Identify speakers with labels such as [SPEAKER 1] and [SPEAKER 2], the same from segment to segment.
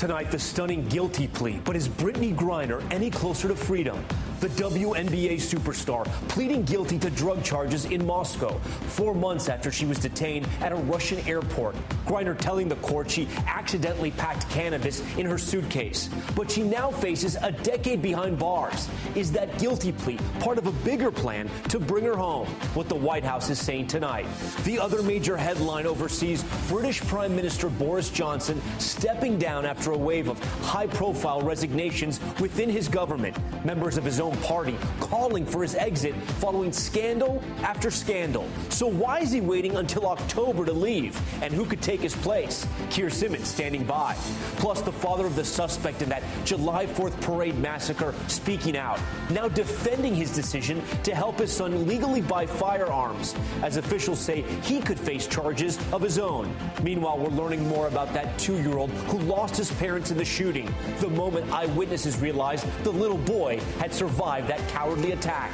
[SPEAKER 1] Tonight, the stunning guilty plea. But is Brittney Griner any closer to freedom? The WNBA superstar pleading guilty to drug charges in Moscow, four months after she was detained at a Russian airport. Griner telling the court she accidentally packed cannabis in her suitcase. But she now faces a decade behind bars. Is that guilty plea part of a bigger plan to bring her home? What the White House is saying tonight. The other major headline overseas British Prime Minister Boris Johnson stepping down after a wave of high profile resignations within his government. Members of his own party calling for his exit following scandal after scandal. So why is he waiting until October to leave? And who could take his place? Keir Simmons standing by. Plus, the father of the suspect in that July 4th parade massacre speaking out, now defending his decision to help his son legally buy firearms, as officials say he could face charges of his own. Meanwhile, we're learning more about that two year old who lost his parents in the shooting the moment eyewitnesses realized the little boy had survived that cowardly attack.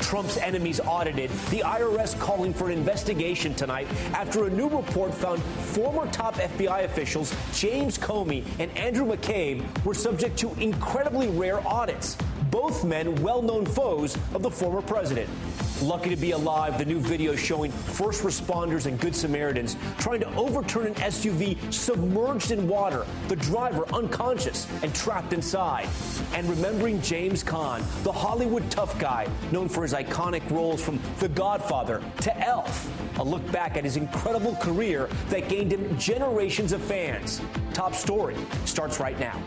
[SPEAKER 1] Trump's enemies audited, the IRS calling for an investigation tonight after a new report found former top FBI officials James Comey and Andrew McCabe were subject to incredibly rare audits. Both men well known foes of the former president. Lucky to be alive, the new video showing first responders and Good Samaritans trying to overturn an SUV submerged in water, the driver unconscious and trapped inside. And remembering James Caan, the Hollywood tough guy known for his iconic roles from The Godfather to Elf. A look back at his incredible career that gained him generations of fans. Top story starts right now.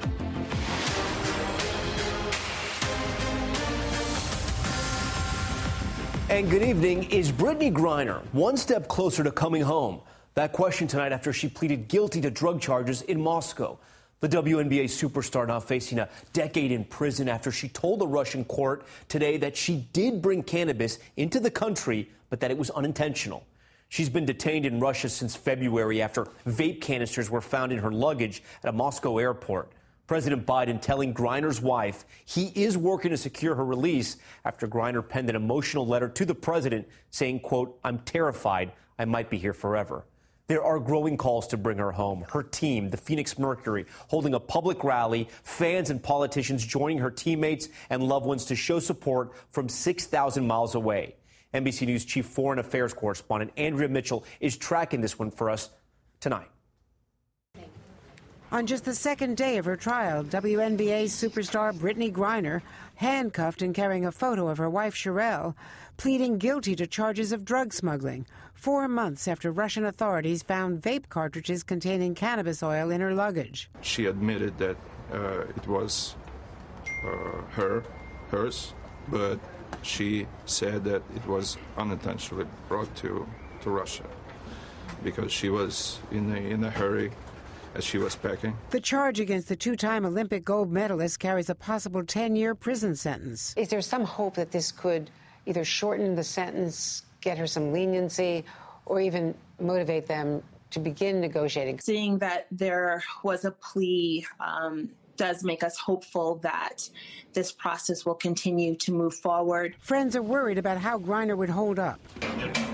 [SPEAKER 1] And good evening. Is Brittney Griner one step closer to coming home? That question tonight after she pleaded guilty to drug charges in Moscow. The WNBA superstar now facing a decade in prison after she told the Russian court today that she did bring cannabis into the country, but that it was unintentional. She's been detained in Russia since February after vape canisters were found in her luggage at a Moscow airport. President Biden telling Griner's wife he is working to secure her release after Griner penned an emotional letter to the president saying, quote, I'm terrified I might be here forever. There are growing calls to bring her home. Her team, the Phoenix Mercury, holding a public rally, fans and politicians joining her teammates and loved ones to show support from 6,000 miles away. NBC News Chief Foreign Affairs Correspondent Andrea Mitchell is tracking this one for us tonight.
[SPEAKER 2] On just the second day of her trial, WNBA superstar Brittney Griner, handcuffed and carrying a photo of her wife Cherelle, pleading guilty to charges of drug smuggling, four months after Russian authorities found vape cartridges containing cannabis oil in her luggage.
[SPEAKER 3] She admitted that uh, it was uh, her, hers, but she said that it was unintentionally brought to, to Russia because she was in a, in a hurry as she was packing.
[SPEAKER 2] The charge against the two time Olympic gold medalist carries a possible 10 year prison sentence.
[SPEAKER 4] Is there some hope that this could either shorten the sentence, get her some leniency, or even motivate them to begin negotiating?
[SPEAKER 5] Seeing that there was a plea um, does make us hopeful that this process will continue to move forward.
[SPEAKER 2] Friends are worried about how Griner would hold up.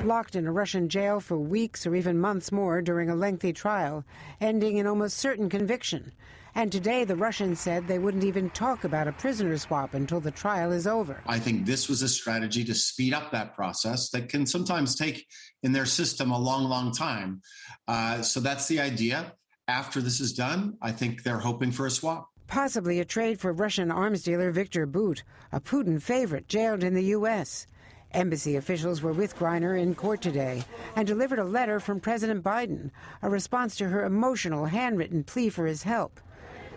[SPEAKER 2] Locked in a Russian jail for weeks or even months more during a lengthy trial, ending in almost certain conviction. And today, the Russians said they wouldn't even talk about a prisoner swap until the trial is over.
[SPEAKER 6] I think this was a strategy to speed up that process that can sometimes take in their system a long, long time. Uh, so that's the idea. After this is done, I think they're hoping for a swap.
[SPEAKER 2] Possibly a trade for Russian arms dealer Viktor Bout, a Putin favorite jailed in the U.S. Embassy officials were with Griner in court today and delivered a letter from President Biden, a response to her emotional handwritten plea for his help.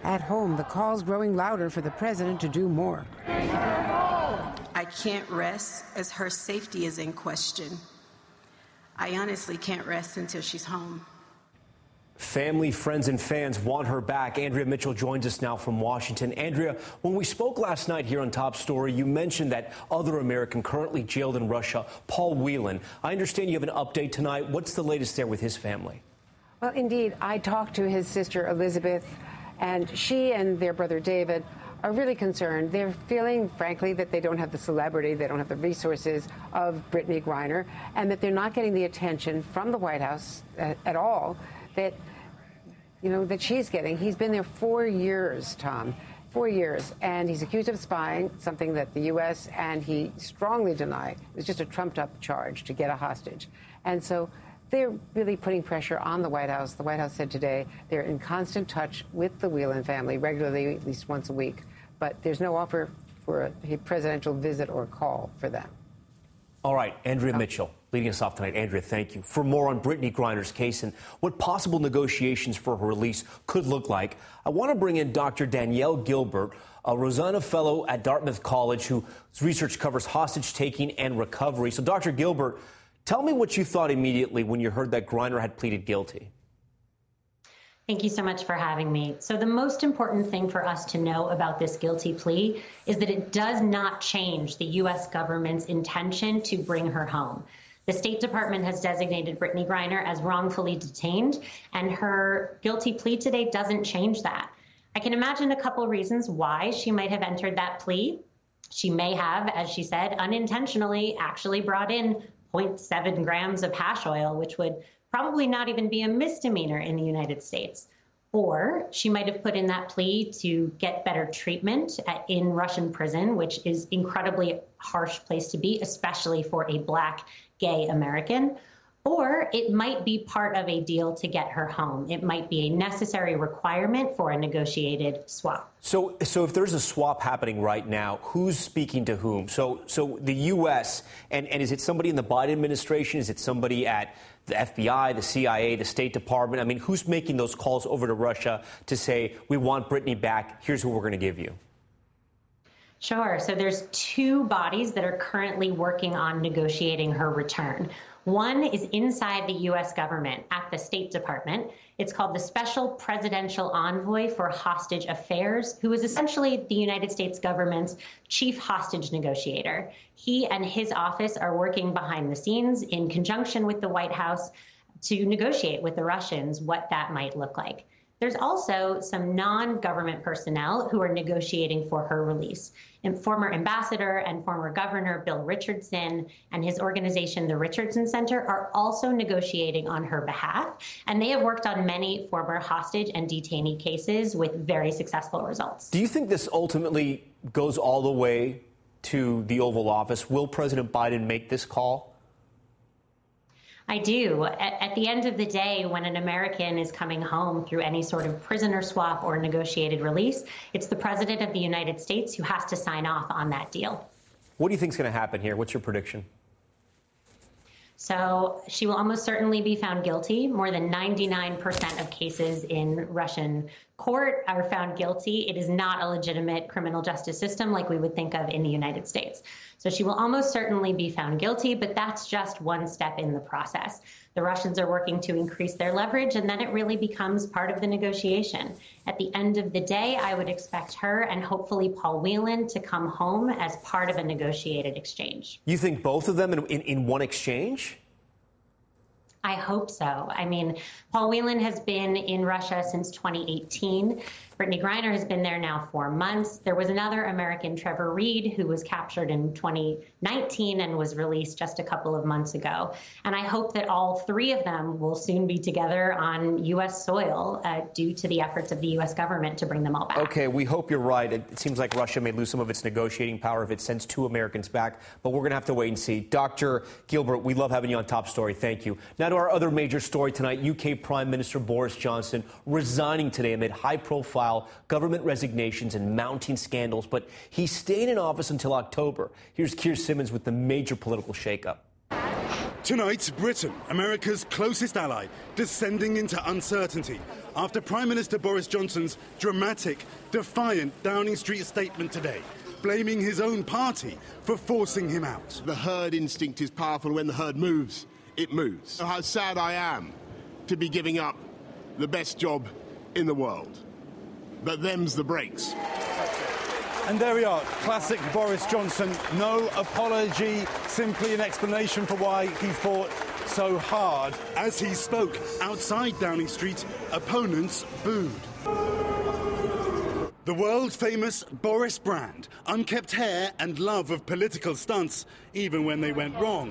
[SPEAKER 2] At home, the calls growing louder for the president to do more.
[SPEAKER 7] I can't rest as her safety is in question. I honestly can't rest until she's home.
[SPEAKER 1] Family, friends, and fans want her back. Andrea Mitchell joins us now from Washington. Andrea, when we spoke last night here on Top Story, you mentioned that other American currently jailed in Russia, Paul Whelan. I understand you have an update tonight. What's the latest there with his family?
[SPEAKER 4] Well, indeed, I talked to his sister Elizabeth, and she and their brother David are really concerned. They're feeling, frankly, that they don't have the celebrity, they don't have the resources of Brittney Griner, and that they're not getting the attention from the White House at, uh, at all that you know, that she's getting. He's been there four years, Tom. Four years, and he's accused of spying, something that the U.S. and he strongly denied. It was just a trumped-up charge to get a hostage, and so they're really putting pressure on the White House. The White House said today they're in constant touch with the Whelan family regularly, at least once a week, but there's no offer for a presidential visit or call for them.
[SPEAKER 1] All right, Andrea oh. Mitchell leading us off tonight. Andrea, thank you. For more on Brittney Griner's case and what possible negotiations for her release could look like, I want to bring in Dr. Danielle Gilbert, a Rosenwald Fellow at Dartmouth College whose research covers hostage taking and recovery. So, Dr. Gilbert, tell me what you thought immediately when you heard that Griner had pleaded guilty.
[SPEAKER 8] Thank you so much for having me. So, the most important thing for us to know about this guilty plea is that it does not change the U.S. government's intention to bring her home. The State Department has designated Brittney Griner as wrongfully detained, and her guilty plea today doesn't change that. I can imagine a couple reasons why she might have entered that plea. She may have, as she said, unintentionally actually brought in 0.7 grams of hash oil, which would probably not even be a misdemeanor in the United States. Or she might have put in that plea to get better treatment at, in Russian prison, which is incredibly harsh place to be, especially for a black gay American. Or it might be part of a deal to get her home. It might be a necessary requirement for a negotiated swap.
[SPEAKER 1] So, so if there's a swap happening right now, who's speaking to whom? So, so the U.S. and, and is it somebody in the Biden administration? Is it somebody at the FBI, the CIA, the State Department? I mean, who's making those calls over to Russia to say, we want Brittney back, here's who we're going to give you?
[SPEAKER 8] Sure. So there's two bodies that are currently working on negotiating her return. One is inside the U.S. government at the State Department. It's called the Special Presidential Envoy for Hostage Affairs, who is essentially the United States government's chief hostage negotiator. He and his office are working behind the scenes in conjunction with the White House to negotiate with the Russians what that might look like. There's also some non government personnel who are negotiating for her release. And former ambassador and former governor Bill Richardson and his organization, the Richardson Center, are also negotiating on her behalf. And they have worked on many former hostage and detainee cases with very successful results.
[SPEAKER 1] Do you think this ultimately goes all the way to the Oval Office? Will President Biden make this call?
[SPEAKER 8] I do. At, at, the end of the day, when an American is coming home through any sort of prisoner swap or negotiated release, it's the President of the United States who has to sign off on that deal.
[SPEAKER 1] What do you think is going to happen here? What's your prediction?
[SPEAKER 8] So she will almost certainly be found guilty. More than 99% of cases in Russian court are found guilty. It is not a legitimate criminal justice system like we would think of in the United States. So she will almost certainly be found guilty, but that's just one step in the process. The Russians are working to increase their leverage, and then it really becomes part of the negotiation. At the end of the day, I would expect her and hopefully Paul Whelan to come home as part of a negotiated exchange.
[SPEAKER 1] You think both of them in, in, in one exchange?
[SPEAKER 8] I hope so. I mean, Paul Whelan has been in Russia since 2018. Brittney Griner has been there now for months. There was another American, Trevor Reed, who was captured in 2019 and was released just a couple of months ago. And I hope that all three of them will soon be together on U.S. soil uh, due to the efforts of the U.S. government to bring them all back.
[SPEAKER 1] Okay, we hope you're right. It seems like Russia may lose some of its negotiating power if it sends two Americans back, but we're going to have to wait and see. Dr. Gilbert, we love having you on Top Story. Thank you. Now to our other major story tonight UK Prime Minister Boris Johnson resigning today amid high profile government resignations and mounting scandals, but he's staying in office until October. Here's Keir Simmons with the major political shakeup.
[SPEAKER 9] Tonight, Britain, America's closest ally, descending into uncertainty after Prime Minister Boris Johnson's dramatic, defiant Downing Street statement today, blaming his own party for forcing him out.
[SPEAKER 10] The herd instinct is powerful. When the herd moves, it moves. How sad I am to be giving up the best job in the world but them's the breaks.
[SPEAKER 9] And there we are, classic Boris Johnson. No apology, simply an explanation for why he fought so hard. As he spoke outside Downing Street, opponents booed. The world famous Boris Brand, unkept hair and love of political stunts, even when they went wrong.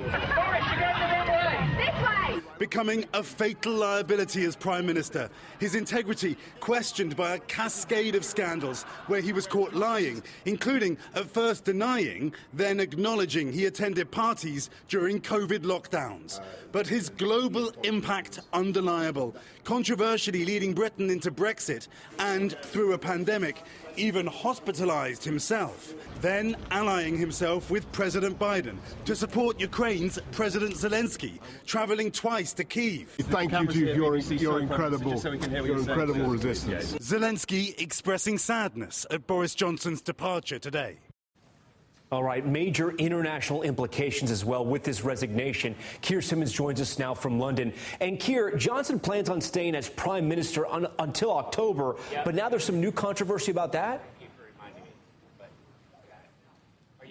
[SPEAKER 9] Becoming a fatal liability as Prime Minister. His integrity questioned by a cascade of scandals where he was caught lying, including at first denying, then acknowledging he attended parties during COVID lockdowns. But his global impact undeniable, controversially leading Britain into Brexit and through a pandemic even hospitalized himself, then allying himself with President Biden to support Ukraine's President Zelensky, traveling twice to Kiev.
[SPEAKER 10] Thank you to your, your incredible, your incredible resistance.
[SPEAKER 9] Zelensky expressing sadness at Boris Johnson's departure today.
[SPEAKER 1] All right, major international implications as well with this resignation. Keir Simmons joins us now from London. And Keir, Johnson plans on staying as prime minister on, until October, but now there's some new controversy about that?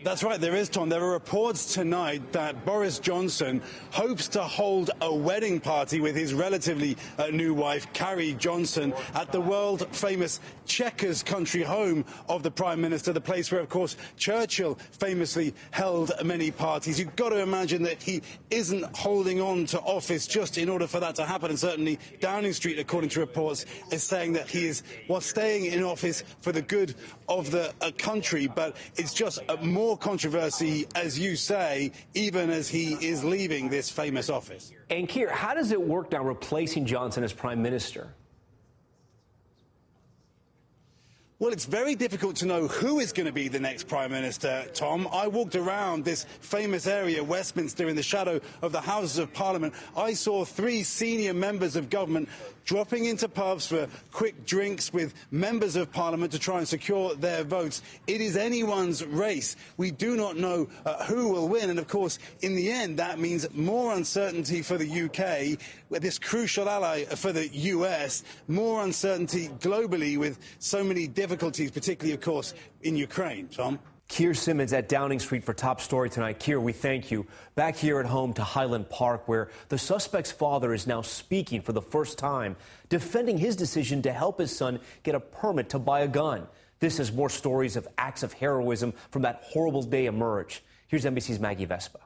[SPEAKER 9] That's right, there is, Tom. There are reports tonight that Boris Johnson hopes to hold a wedding party with his relatively uh, new wife, Carrie Johnson, at the world famous Chequers country home of the Prime Minister, the place where, of course, Churchill famously held many parties. You've got to imagine that he isn't holding on to office just in order for that to happen. And certainly Downing Street, according to reports, is saying that he is, while staying in office for the good of the uh, country. But it's just uh, more controversy, as you say, even as he is leaving this famous office.
[SPEAKER 1] And Keir, how does it work now replacing Johnson as prime minister?
[SPEAKER 9] Well, it's very difficult to know who is going to be the next Prime Minister, Tom. I walked around this famous area, Westminster, in the shadow of the Houses of Parliament. I saw three senior members of government dropping into pubs for quick drinks with members of parliament to try and secure their votes. It is anyone's race. We do not know uh, who will win. And of course, in the end, that means more uncertainty for the UK, this crucial ally for the US, more uncertainty globally with so many difficulties, particularly, of course, in Ukraine. Tom?
[SPEAKER 1] Keir Simmons at Downing Street for Top Story tonight. Keir, we thank you. Back here at home to Highland Park, where the suspect's father is now speaking for the first time, defending his decision to help his son get a permit to buy a gun. This as more stories of acts of heroism from that horrible day emerge. Here's NBC's Maggie Vespa.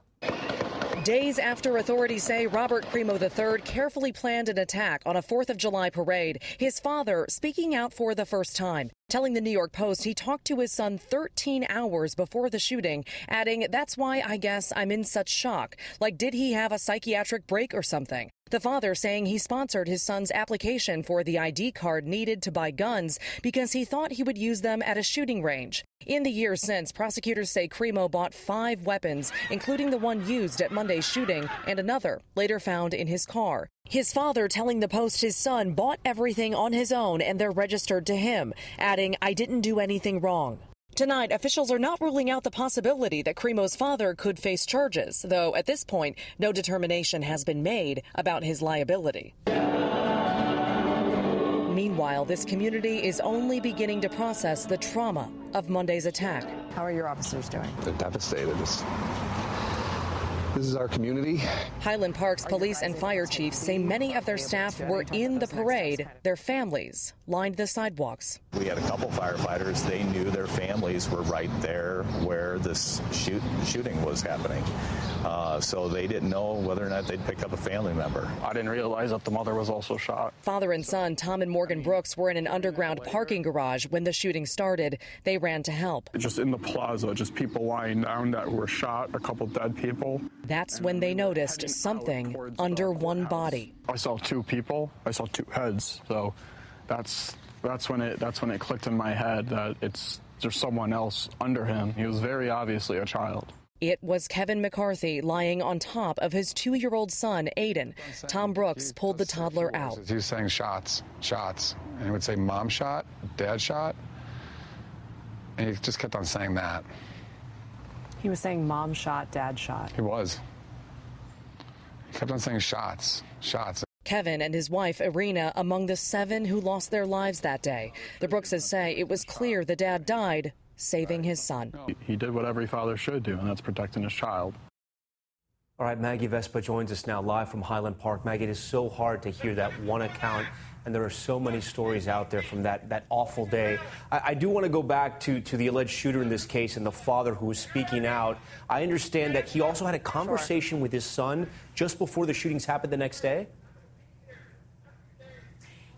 [SPEAKER 11] Days after authorities say Robert Crimo III carefully planned an attack on a 4th of July parade, his father speaking out for the first time, telling the New York Post he talked to his son 13 hours before the shooting, adding, That's why I guess I'm in such shock. Like, did he have a psychiatric break or something? The father saying he sponsored his son's application for the ID card needed to buy guns because he thought he would use them at a shooting range. In the years since, prosecutors say Crimo bought five weapons, including the one used at Monday's shooting and another later found in his car. His father telling the Post his son bought everything on his own and they're registered to him, adding, I didn't do anything wrong. Tonight, officials are not ruling out the possibility that Crimo's father could face charges, though at this point, no determination has been made about his liability. Meanwhile, this community is only beginning to process the trauma of Monday's attack.
[SPEAKER 4] How are your officers doing?
[SPEAKER 12] They're devastated. This, this is our community.
[SPEAKER 11] Highland Park's police and fire chiefs say many of their staff were in the parade. Their families lined the sidewalks.
[SPEAKER 13] We had a couple firefighters. They knew their families were right there where this shoot, shooting was happening. Uh, so they didn't know whether or not they'd pick up a family member.
[SPEAKER 14] I didn't realize that the mother was also shot.
[SPEAKER 11] Father and son, Tom and Morgan Brooks, were in an underground parking garage when the shooting started. They ran to help.
[SPEAKER 14] Just in the plaza, just people lying down that were shot, a couple dead people.
[SPEAKER 11] That's when they noticed something under one body.
[SPEAKER 14] I saw two people. I saw two heads. So that's that's when it that's when it clicked in my head that it's there's someone else under him. He was very obviously a child.
[SPEAKER 11] It was Kevin McCarthy lying on top of his two year old son, Aiden. Tom Brooks pulled the toddler out.
[SPEAKER 12] He was saying shots, shots. And he would say, Mom shot, Dad shot. And he just kept on saying that.
[SPEAKER 15] He was saying, Mom shot, Dad shot.
[SPEAKER 12] He was. He kept on saying shots, shots.
[SPEAKER 11] Kevin and his wife, Irina, among the seven who lost their lives that day. The Brookses say it was clear the dad died saving his son.
[SPEAKER 14] He did what every father should do, and that's protecting his child.
[SPEAKER 1] All right, Maggie Vespa joins us now live from Highland Park. Maggie, it is so hard to hear that one account and there are so many stories out there from that, that awful day. I, I do want to go back to, to the alleged shooter in this case and the father who was speaking out. I understand that he also had a conversation sure. with his son just before the shootings happened the next day.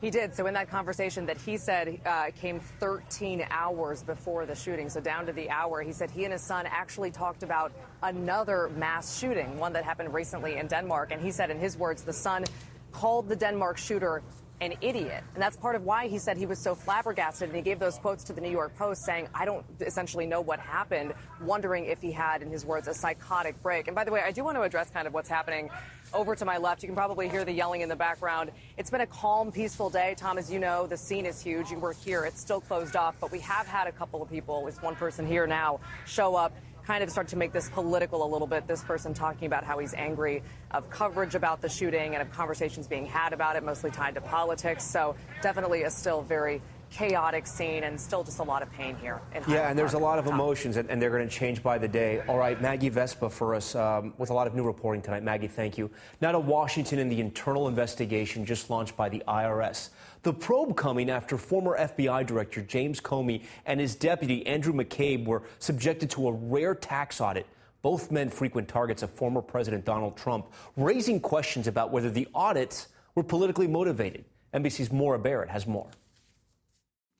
[SPEAKER 15] He did. So in that conversation that he said uh, came 13 hours before the shooting, so down to the hour, he said he and his son actually talked about another mass shooting, one that happened recently in Denmark. And he said, in his words, the son called the Denmark shooter an idiot. And that's part of why he said he was so flabbergasted. And he gave those quotes to the New York Post saying, I don't essentially know what happened, wondering if he had, in his words, a psychotic break. And by the way, I do want to address kind of what's happening over to my left. You can probably hear the yelling in the background. It's been a calm, peaceful day. Tom, as you know, the scene is huge. You were here. It's still closed off, but we have had a couple of people, at least one person here now, show up kind of start to make this political a little bit. This person talking about how he's angry of coverage about the shooting and of conversations being had about it, mostly tied to politics. So definitely a still very chaotic scene and still just a lot of pain here.
[SPEAKER 1] yeah, and there's a lot of emotions, and, and they're going to change by the day. All right, Maggie Vespa for us um, with a lot of new reporting tonight. Maggie, thank you. Now to Washington and the internal investigation just launched by the IRS. The probe coming after former FBI Director James Comey and his deputy Andrew McCabe were subjected to a rare tax audit. Both men frequent targets of former President Donald Trump, raising questions about whether the audits were politically motivated. NBC's Maura Barrett has more.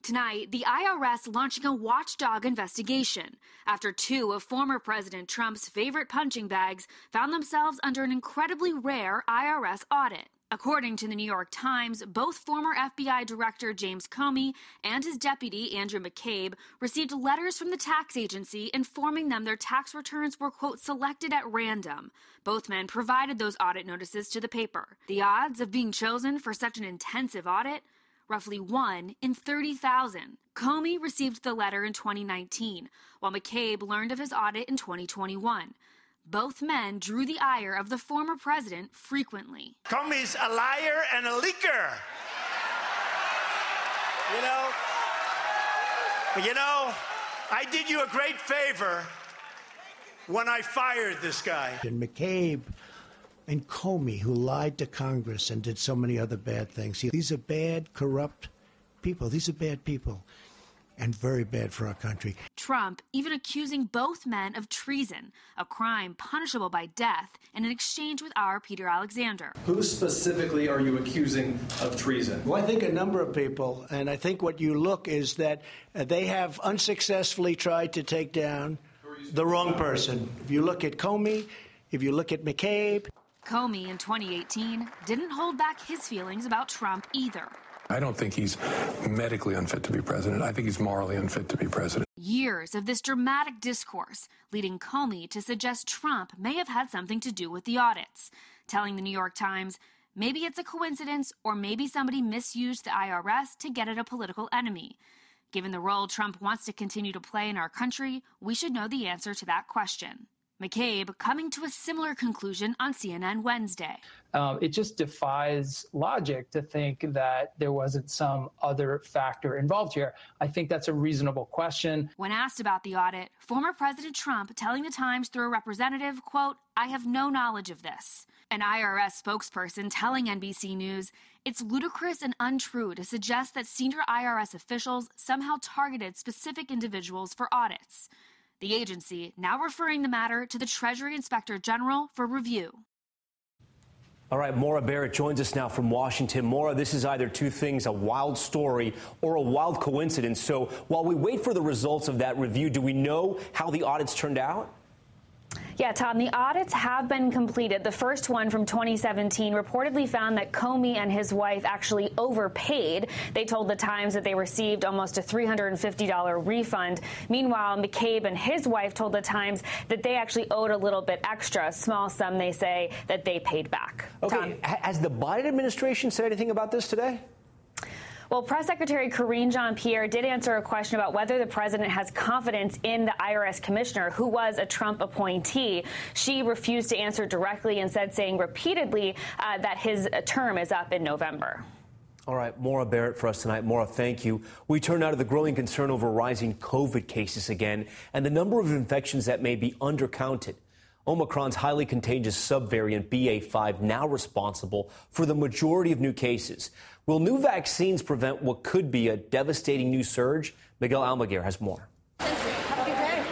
[SPEAKER 16] Tonight, the IRS launching a watchdog investigation after two of former President Trump's favorite punching bags found themselves under an incredibly rare IRS audit. According to the New York Times, both former FBI Director James Comey and his deputy Andrew McCabe received letters from the tax agency informing them their tax returns were, quote, selected at random. Both men provided those audit notices to the paper. The odds of being chosen for such an intensive audit? Roughly 1 in 30,000. Comey received the letter in 2019, while McCabe learned of his audit in 2021. Both men drew the ire of the former president frequently.
[SPEAKER 17] Comey's a liar and a leaker. You know, you know, I did you a great favor when I fired this guy.
[SPEAKER 18] And McCabe and Comey, who lied to Congress and did so many other bad things. These are bad, corrupt people. These are bad people and very bad for our country.
[SPEAKER 16] Trump even accusing both men of treason, a crime punishable by death, in an exchange with our Peter Alexander.
[SPEAKER 19] Who specifically are you accusing of treason?
[SPEAKER 18] Well, I think a number of people, and I think what you look is that uh, they have unsuccessfully tried to take down the wrong person. If you look at Comey, if you look at McCabe.
[SPEAKER 16] Comey in 2018 didn't hold back his feelings about Trump either.
[SPEAKER 20] I don't think he's medically unfit to be president. I think he's morally unfit to be president.
[SPEAKER 16] Years of this dramatic discourse leading Comey to suggest Trump may have had something to do with the audits, telling the New York Times, maybe it's a coincidence or maybe somebody misused the IRS to get at a political enemy. Given the role Trump wants to continue to play in our country, we should know the answer to that question. McCabe coming to a similar conclusion on CNN Wednesday.
[SPEAKER 21] Um, it just defies logic to think that there wasn't some other factor involved here. I think that's a reasonable question.
[SPEAKER 16] When asked about the audit, former President Trump telling the Times through a representative, quote, I have no knowledge of this. An IRS spokesperson telling NBC News, it's ludicrous and untrue to suggest that senior IRS officials somehow targeted specific individuals for audits the agency now referring the matter to the Treasury Inspector General for review.
[SPEAKER 1] All right, Maura Barrett joins us now from Washington. Maura, this is either two things a wild story or a wild coincidence. So while we wait for the results of that review, do we know how the audits turned out?
[SPEAKER 22] Yeah, Tom, the audits have been completed. The first one from 2017 reportedly found that Comey and his wife actually overpaid. They told the Times that they received almost a $350 refund. Meanwhile, McCabe and his wife told the Times that they actually owed a little bit extra, a small sum, they say, that they paid back.
[SPEAKER 1] Okay. Tom? Has the Biden administration said anything about this today?
[SPEAKER 22] Well, Press Secretary Karine Jean Pierre did answer a question about whether the president has confidence in the IRS commissioner, who was a Trump appointee. She refused to answer directly and said, saying repeatedly uh, that his term is up in November.
[SPEAKER 1] All right, Maura Barrett for us tonight. Maura, thank you. We turn now to the growing concern over rising COVID cases again and the number of infections that may be undercounted. Omicron's highly contagious subvariant BA5 now responsible for the majority of new cases. Will new vaccines prevent what could be a devastating new surge? Miguel Almaguer has more.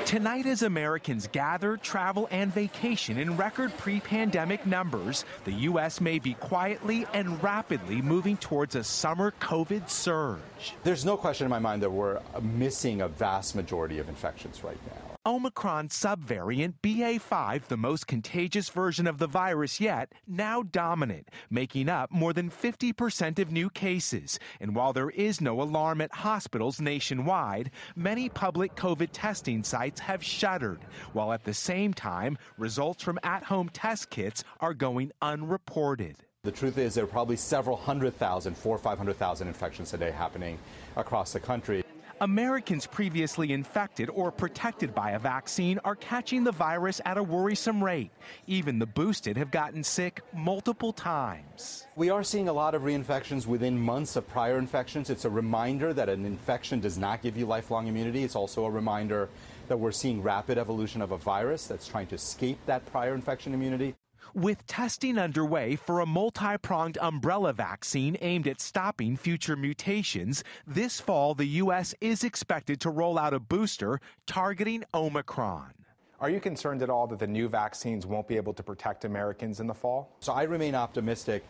[SPEAKER 23] Tonight, as Americans gather, travel, and vacation in record pre pandemic numbers, the U.S. may be quietly and rapidly moving towards a summer COVID surge.
[SPEAKER 24] There's no question in my mind that we're missing a vast majority of infections right now.
[SPEAKER 23] Omicron subvariant BA5, the most contagious version of the virus yet, now dominant, making up more than 50% of new cases. And while there is no alarm at hospitals nationwide, many public COVID testing sites have shuttered, while at the same time, results from at home test kits are going unreported.
[SPEAKER 24] The truth is, there are probably several hundred thousand, four or five hundred thousand infections a day happening across the country.
[SPEAKER 23] Americans previously infected or protected by a vaccine are catching the virus at a worrisome rate. Even the boosted have gotten sick multiple times.
[SPEAKER 24] We are seeing a lot of reinfections within months of prior infections. It's a reminder that an infection does not give you lifelong immunity. It's also a reminder that we're seeing rapid evolution of a virus that's trying to escape that prior infection immunity.
[SPEAKER 23] With testing underway for a multi pronged umbrella vaccine aimed at stopping future mutations, this fall the U.S. is expected to roll out a booster targeting Omicron.
[SPEAKER 25] Are you concerned at all that the new vaccines won't be able to protect Americans in the fall?
[SPEAKER 24] So I remain optimistic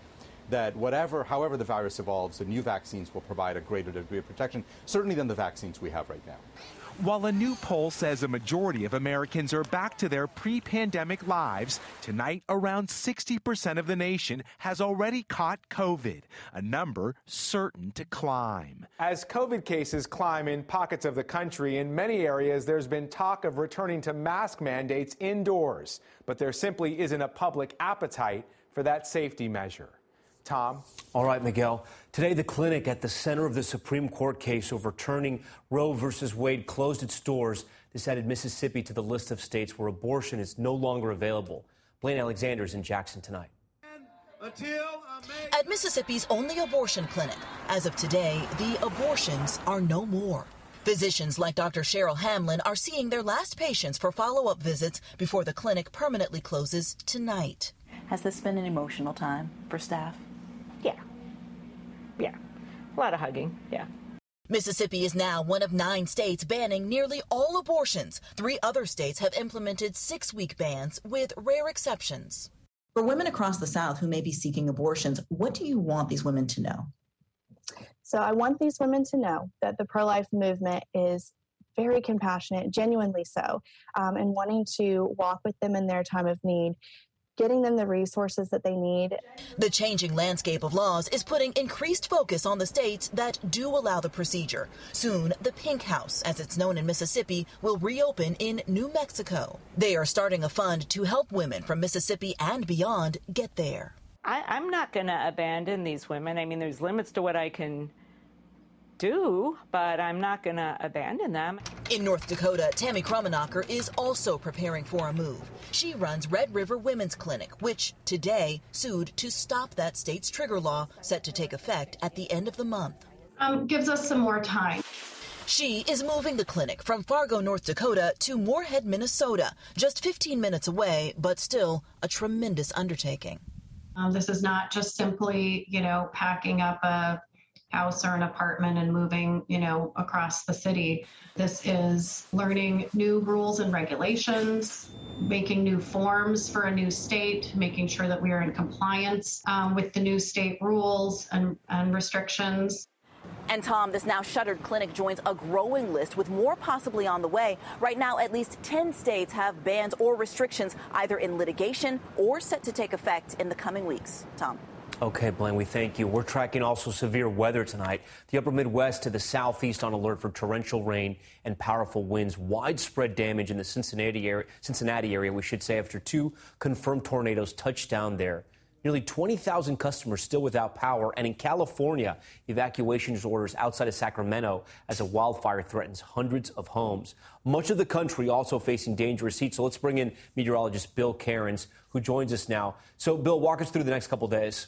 [SPEAKER 24] that whatever, however the virus evolves, the new vaccines will provide a greater degree of protection, certainly than the vaccines we have right now.
[SPEAKER 23] While a new poll says a majority of Americans are back to their pre pandemic lives, tonight around 60% of the nation has already caught COVID, a number certain to climb.
[SPEAKER 25] As COVID cases climb in pockets of the country, in many areas there's been talk of returning to mask mandates indoors, but there simply isn't a public appetite for that safety measure. Tom?
[SPEAKER 1] All right, Miguel. Today, the clinic at the center of the Supreme Court case overturning Roe versus Wade closed its doors. This added Mississippi to the list of states where abortion is no longer available. Blaine Alexander is in Jackson tonight.
[SPEAKER 26] At Mississippi's only abortion clinic, as of today, the abortions are no more. Physicians like Dr. Cheryl Hamlin are seeing their last patients for follow up visits before the clinic permanently closes tonight.
[SPEAKER 27] Has this been an emotional time for staff?
[SPEAKER 28] Yeah. Yeah. A lot of hugging. Yeah.
[SPEAKER 26] Mississippi is now one of nine states banning nearly all abortions. Three other states have implemented six week bans with rare exceptions.
[SPEAKER 27] For women across the South who may be seeking abortions, what do you want these women to know?
[SPEAKER 29] So I want these women to know that the pro life movement is very compassionate, genuinely so, um, and wanting to walk with them in their time of need getting them the resources that they need.
[SPEAKER 26] The changing landscape of laws is putting increased focus on the states that do allow the procedure. Soon, the Pink House, as it's known in Mississippi, will reopen in New Mexico. They are starting a fund to help women from Mississippi and beyond get there.
[SPEAKER 28] I, I'm not going to abandon these women. I mean, there's limits to what I can do, but I'm not going to abandon them.
[SPEAKER 26] In North Dakota, Tammi Kromenaker is also preparing for a move. She runs Red River Women's Clinic, which today sued to stop that state's trigger law set to take effect at the end of the month.
[SPEAKER 30] Um, gives us some more time.
[SPEAKER 26] She is moving the clinic from Fargo, North Dakota to Moorhead, Minnesota, just 15 minutes away, but still a tremendous undertaking.
[SPEAKER 30] Um, this is not just simply, you know, packing up a house or an apartment and moving, you know, across the city. This is learning new rules and regulations, making new forms for a new state, making sure that we are in compliance um, with the new state rules and, and restrictions.
[SPEAKER 27] And Tom, this now shuttered clinic joins a growing list with more possibly on the way. Right now, at least 10 states have bans or restrictions either in litigation or set to take effect in the coming weeks. Tom.
[SPEAKER 1] Okay, Blaine, we thank you. We're tracking also severe weather tonight. The upper Midwest to the southeast on alert for torrential rain and powerful winds. Widespread damage in the Cincinnati area, Cincinnati area, we should say, after two confirmed tornadoes touched down there. Nearly 20,000 customers still without power. And in California, evacuation orders outside of Sacramento as a wildfire threatens hundreds of homes. Much of the country also facing dangerous heat. So let's bring in meteorologist Bill Karins, who joins us now. So, Bill, walk us through the next couple days.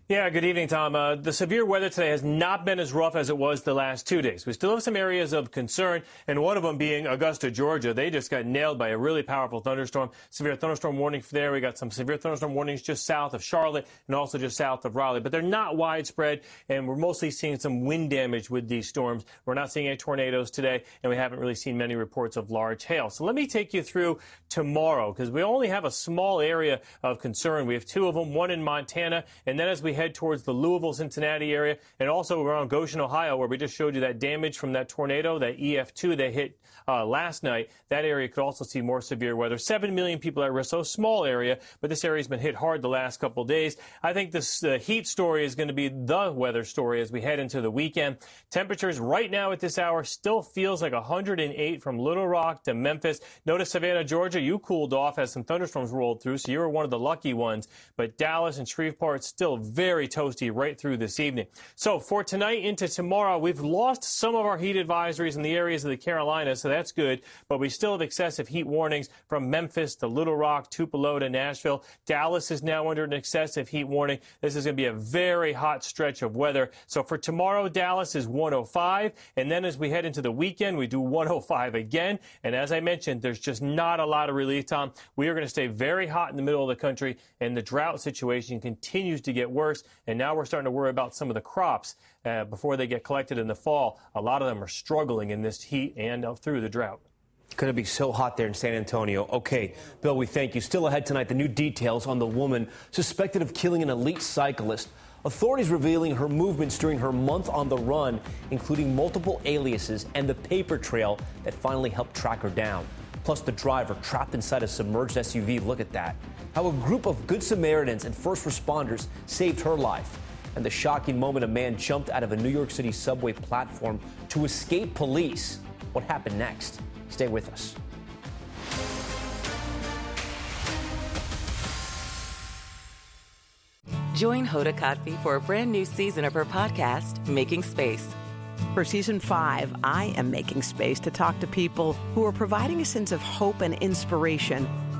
[SPEAKER 31] Yeah, good evening, Tom. Uh, the severe weather today has not been as rough as it was the last two days. We still have some areas of concern, and one of them being Augusta, Georgia. They just got nailed by a really powerful thunderstorm. Severe thunderstorm warning there. We got some severe thunderstorm warnings just south of Charlotte and also just south of Raleigh, but they're not widespread, and we're mostly seeing some wind damage with these storms. We're not seeing any tornadoes today, and we haven't really seen many reports of large hail. So let me take you through tomorrow, because we only have a small area of concern. We have two of them, one in Montana, and then as we head towards the Louisville, Cincinnati area, and also around Goshen, Ohio, where we just showed you that damage from that tornado, that EF2 that hit uh, last night. That area could also see more severe weather. Seven million people at risk, so small area, but this area has been hit hard the last couple days. I think this uh, heat story is going to be the weather story as we head into the weekend. Temperatures right now at this hour still feels like 108 from Little Rock to Memphis. Notice Savannah, Georgia, you cooled off as some thunderstorms rolled through, so you were one of the lucky ones. But Dallas and Shreveport still very toasty right through this evening. So for tonight into tomorrow, we've lost some of our heat advisories in the areas of the Carolinas, so that's good. But we still have excessive heat warnings from Memphis to Little Rock, Tupelo to Nashville. Dallas is now under an excessive heat warning. This is going to be a very hot stretch of weather. So for tomorrow, Dallas is 105. And then as we head into the weekend, we do 105 again. And as I mentioned, there's just not a lot of relief, Tom. We are going to stay very hot in the middle of the country, and the drought situation continues to get worse. And now we're starting to worry about some of the crops uh, before they get collected in the fall. A lot of them are struggling in this heat and uh, through the drought.
[SPEAKER 1] Going to be so hot there in San Antonio. Okay, Bill, we thank you. Still ahead tonight, the new details on the woman suspected of killing an elite cyclist. Authorities revealing her movements during her month on the run, including multiple aliases and the paper trail that finally helped track her down. Plus, the driver trapped inside a submerged SUV. Look at that. How a group of Good Samaritans and first responders saved her life. And the shocking moment a man jumped out of a New York City subway platform to escape police. What happened next? Stay with us.
[SPEAKER 32] Join Hoda Kotb for a brand new season of her podcast, Making Space.
[SPEAKER 33] For season five, I am making space to talk to people who are providing a sense of hope and inspiration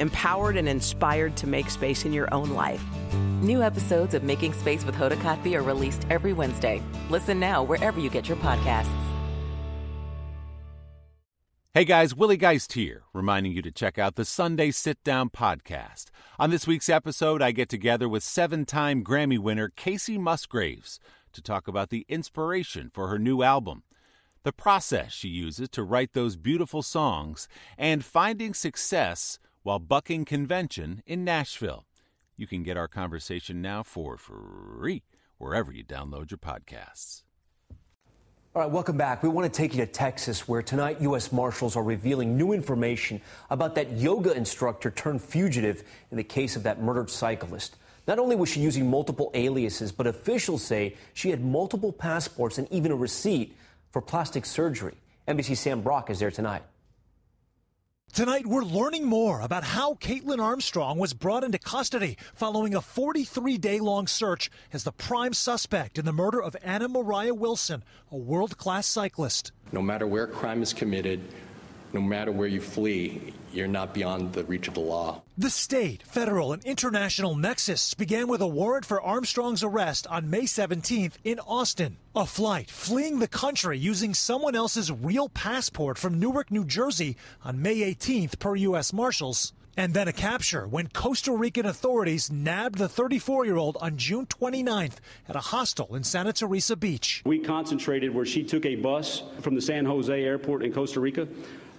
[SPEAKER 33] empowered and inspired to make space in your own life.
[SPEAKER 32] New episodes of Making Space with Hoda Kotb are released every Wednesday. Listen now wherever you get your podcasts.
[SPEAKER 34] Hey guys, Willie Geist here, reminding you to check out the Sunday Sit Down podcast. On this week's episode, I get together with seven time Grammy winner Kacey Musgraves to talk about the inspiration for her new album, the process she uses to write those beautiful songs, and finding success while bucking convention in Nashville. You can get our conversation now for free wherever you download your podcasts.
[SPEAKER 1] All right, welcome back. We want to take you to Texas, where tonight U.S. Marshals are revealing new information about that yoga instructor turned fugitive in the case of that murdered cyclist. Not only was she using multiple aliases, but officials say she had multiple passports and even a receipt for plastic surgery. NBC Sam Brock is there tonight.
[SPEAKER 35] Tonight, we're learning more about how Kaitlin Armstrong was brought into custody following a 43 day long search as the prime suspect in the murder of Anna Moriah Wilson, a world class cyclist.
[SPEAKER 19] No matter where crime is committed, no matter where you flee, you're not beyond the reach of the law.
[SPEAKER 35] The state, federal, and international nexus began with a warrant for Armstrong's arrest on May 17th in Austin. A flight fleeing the country using someone else's real passport from Newark, New Jersey on May 18th, per U.S. Marshals. And then a capture when Costa Rican authorities nabbed the 34 year old on June 29th at a hostel in Santa Teresa Beach.
[SPEAKER 36] We concentrated where she took a bus from the San Jose airport in Costa Rica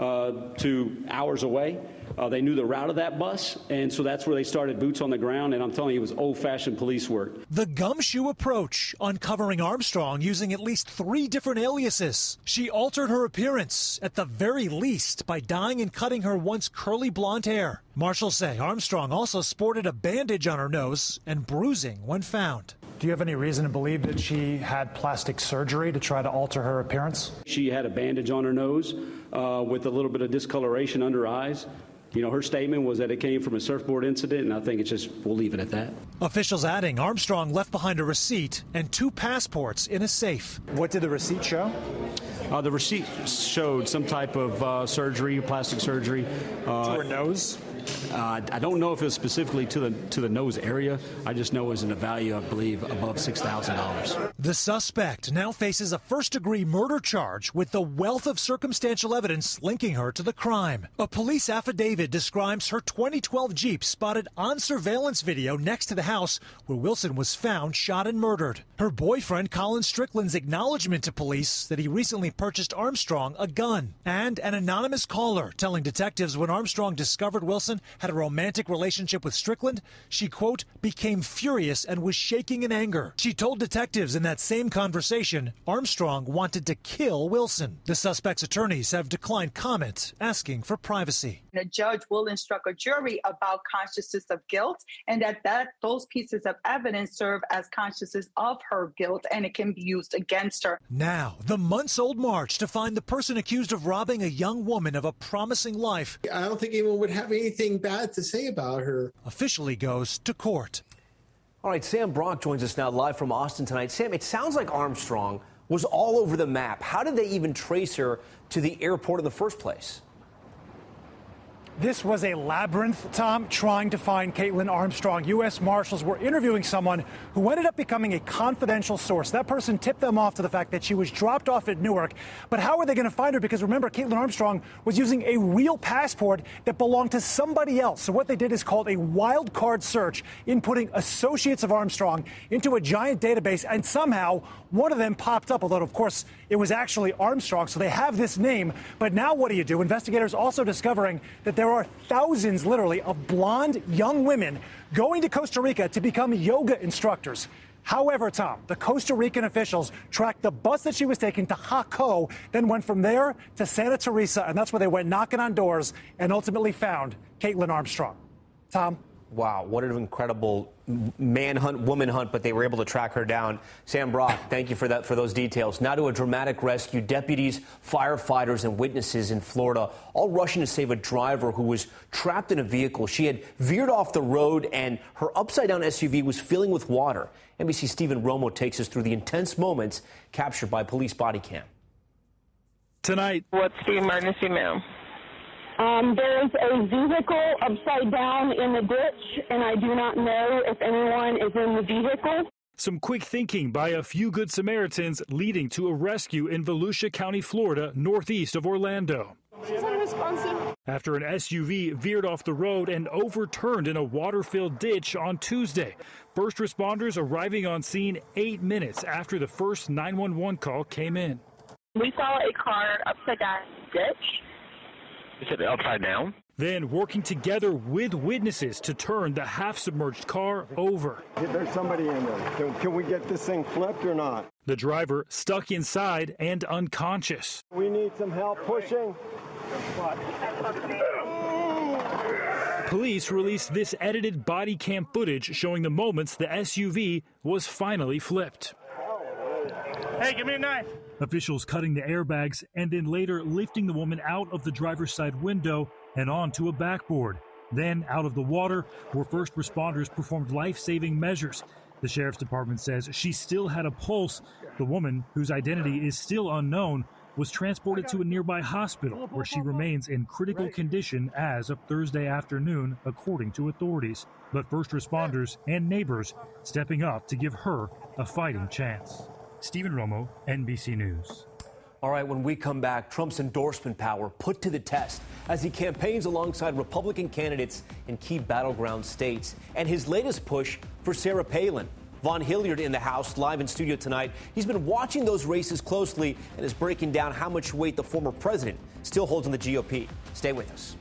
[SPEAKER 36] to hours away. Uh, they knew the route of that bus, and so that's where they started boots on the ground. And I'm telling you, it was old fashioned police work.
[SPEAKER 35] The gumshoe approach, uncovering Armstrong using at least three different aliases. She altered her appearance, at the very least, by dyeing and cutting her once curly blonde hair. Marshals say Armstrong also sported a bandage on her nose and bruising when found. Do you have any reason to believe that she had plastic surgery to try to alter her appearance?
[SPEAKER 36] She had a bandage on her nose uh, with a little bit of discoloration under her eyes. You know, her statement was that it came from a surfboard incident, and I think it's just, we'll leave it at that.
[SPEAKER 35] Officials adding Armstrong left behind a receipt and two passports in a safe.
[SPEAKER 37] What did the receipt show?
[SPEAKER 36] Uh, the receipt showed some type of uh, surgery, plastic surgery.
[SPEAKER 35] Uh, to her nose?
[SPEAKER 36] Uh, I don't know if it was specifically to the to the nose area. I just know it was in a value, I believe, above six thousand dollars.
[SPEAKER 35] The suspect now faces a first-degree murder charge with the wealth of circumstantial evidence linking her to the crime. A police affidavit describes her 2012 Jeep spotted on surveillance video next to the house where Wilson was found shot and murdered. Her boyfriend Colin Strickland's acknowledgement to police that he recently purchased Armstrong a gun, and an anonymous caller telling detectives when Armstrong discovered Wilson had a romantic relationship with Strickland, she, quote, became furious and was shaking in anger. She told detectives in that same conversation Armstrong wanted to kill Wilson. The suspect's attorneys have declined comment, asking for privacy.
[SPEAKER 38] A judge will instruct a jury about consciousness of guilt and that, that those pieces of evidence serve as consciousness of her guilt and it can be used against her.
[SPEAKER 35] Now, the months old march to find the person accused of robbing a young woman of a promising life.
[SPEAKER 39] I don't think anyone would have anything bad to say about her.
[SPEAKER 35] Officially goes to court.
[SPEAKER 1] All right, Sam Brock joins us now live from Austin tonight. Sam, it sounds like Armstrong was all over the map. How did they even trace her to the airport in the first place?
[SPEAKER 35] This was a labyrinth, Tom, trying to find Kaitlin Armstrong. U.S. Marshals were interviewing someone who ended up becoming a confidential source. That person tipped them off to the fact that she was dropped off at Newark. But how are they going to find her? Because remember, Kaitlin Armstrong was using a real passport that belonged to somebody else. So what they did is called a wild card search, inputting associates of Armstrong into a giant database, and somehow one of them popped up, although, of course, it was actually Armstrong. So they have this name. But now what do you do? Investigators also discovering that there are thousands, literally, of blonde young women going to Costa Rica to become yoga instructors. However, Tom, the Costa Rican officials tracked the bus that she was taking to Jaco, then went from there to Santa Teresa, and that's where they went knocking on doors and ultimately found Kaitlin Armstrong. Tom?
[SPEAKER 1] Wow, what an incredible manhunt, woman hunt, but they were able to track her down. Sam Brock, thank you for that for those details. Now to a dramatic rescue. Deputies, firefighters, and witnesses in Florida all rushing to save a driver who was trapped in a vehicle. She had veered off the road and her upside down SUV was filling with water. NBC Stephen Romo takes us through the intense moments captured by police body cam.
[SPEAKER 40] Tonight.
[SPEAKER 41] What's the emergency, ma'am?
[SPEAKER 42] Um, there is a vehicle upside down in the ditch, and I do not know if anyone is in the vehicle.
[SPEAKER 40] Some quick thinking by a few Good Samaritans leading to a rescue in Volusia County, Florida, northeast of Orlando.
[SPEAKER 42] She's unresponsive.
[SPEAKER 40] After an SUV veered off the road and overturned in a water filled ditch on Tuesday. First responders arriving on scene eight minutes after the first 911 call came in.
[SPEAKER 42] We saw a car upside down in the ditch
[SPEAKER 40] is it upside down? Then working together with witnesses to turn the half submerged car over.
[SPEAKER 43] There's somebody in there. Can, can, we get this thing flipped or not?
[SPEAKER 40] The driver stuck inside and unconscious.
[SPEAKER 43] We need some help pushing.
[SPEAKER 40] Police released this edited body cam footage showing the moments the SUV was finally flipped.
[SPEAKER 41] Hey, give me a knife.
[SPEAKER 40] Officials cutting the airbags and then later lifting the woman out of the driver's side window and onto a backboard. Then out of the water, where first responders performed life saving measures. The sheriff's department says she still had a pulse. The woman, whose identity is still unknown, was transported to a nearby hospital where she remains in critical condition as of Thursday afternoon, according to authorities. But first responders and neighbors stepping up to give her a fighting chance. Stephen Romo, NBC News.
[SPEAKER 1] All right, when we come back, Trump's endorsement power put to the test as he campaigns alongside Republican candidates in key battleground states, and his latest push for Sarah Palin. Vaughn Hilliard in the House, live in studio tonight. He's been watching those races closely and is breaking down how much weight the former president still holds in the GOP. Stay with us.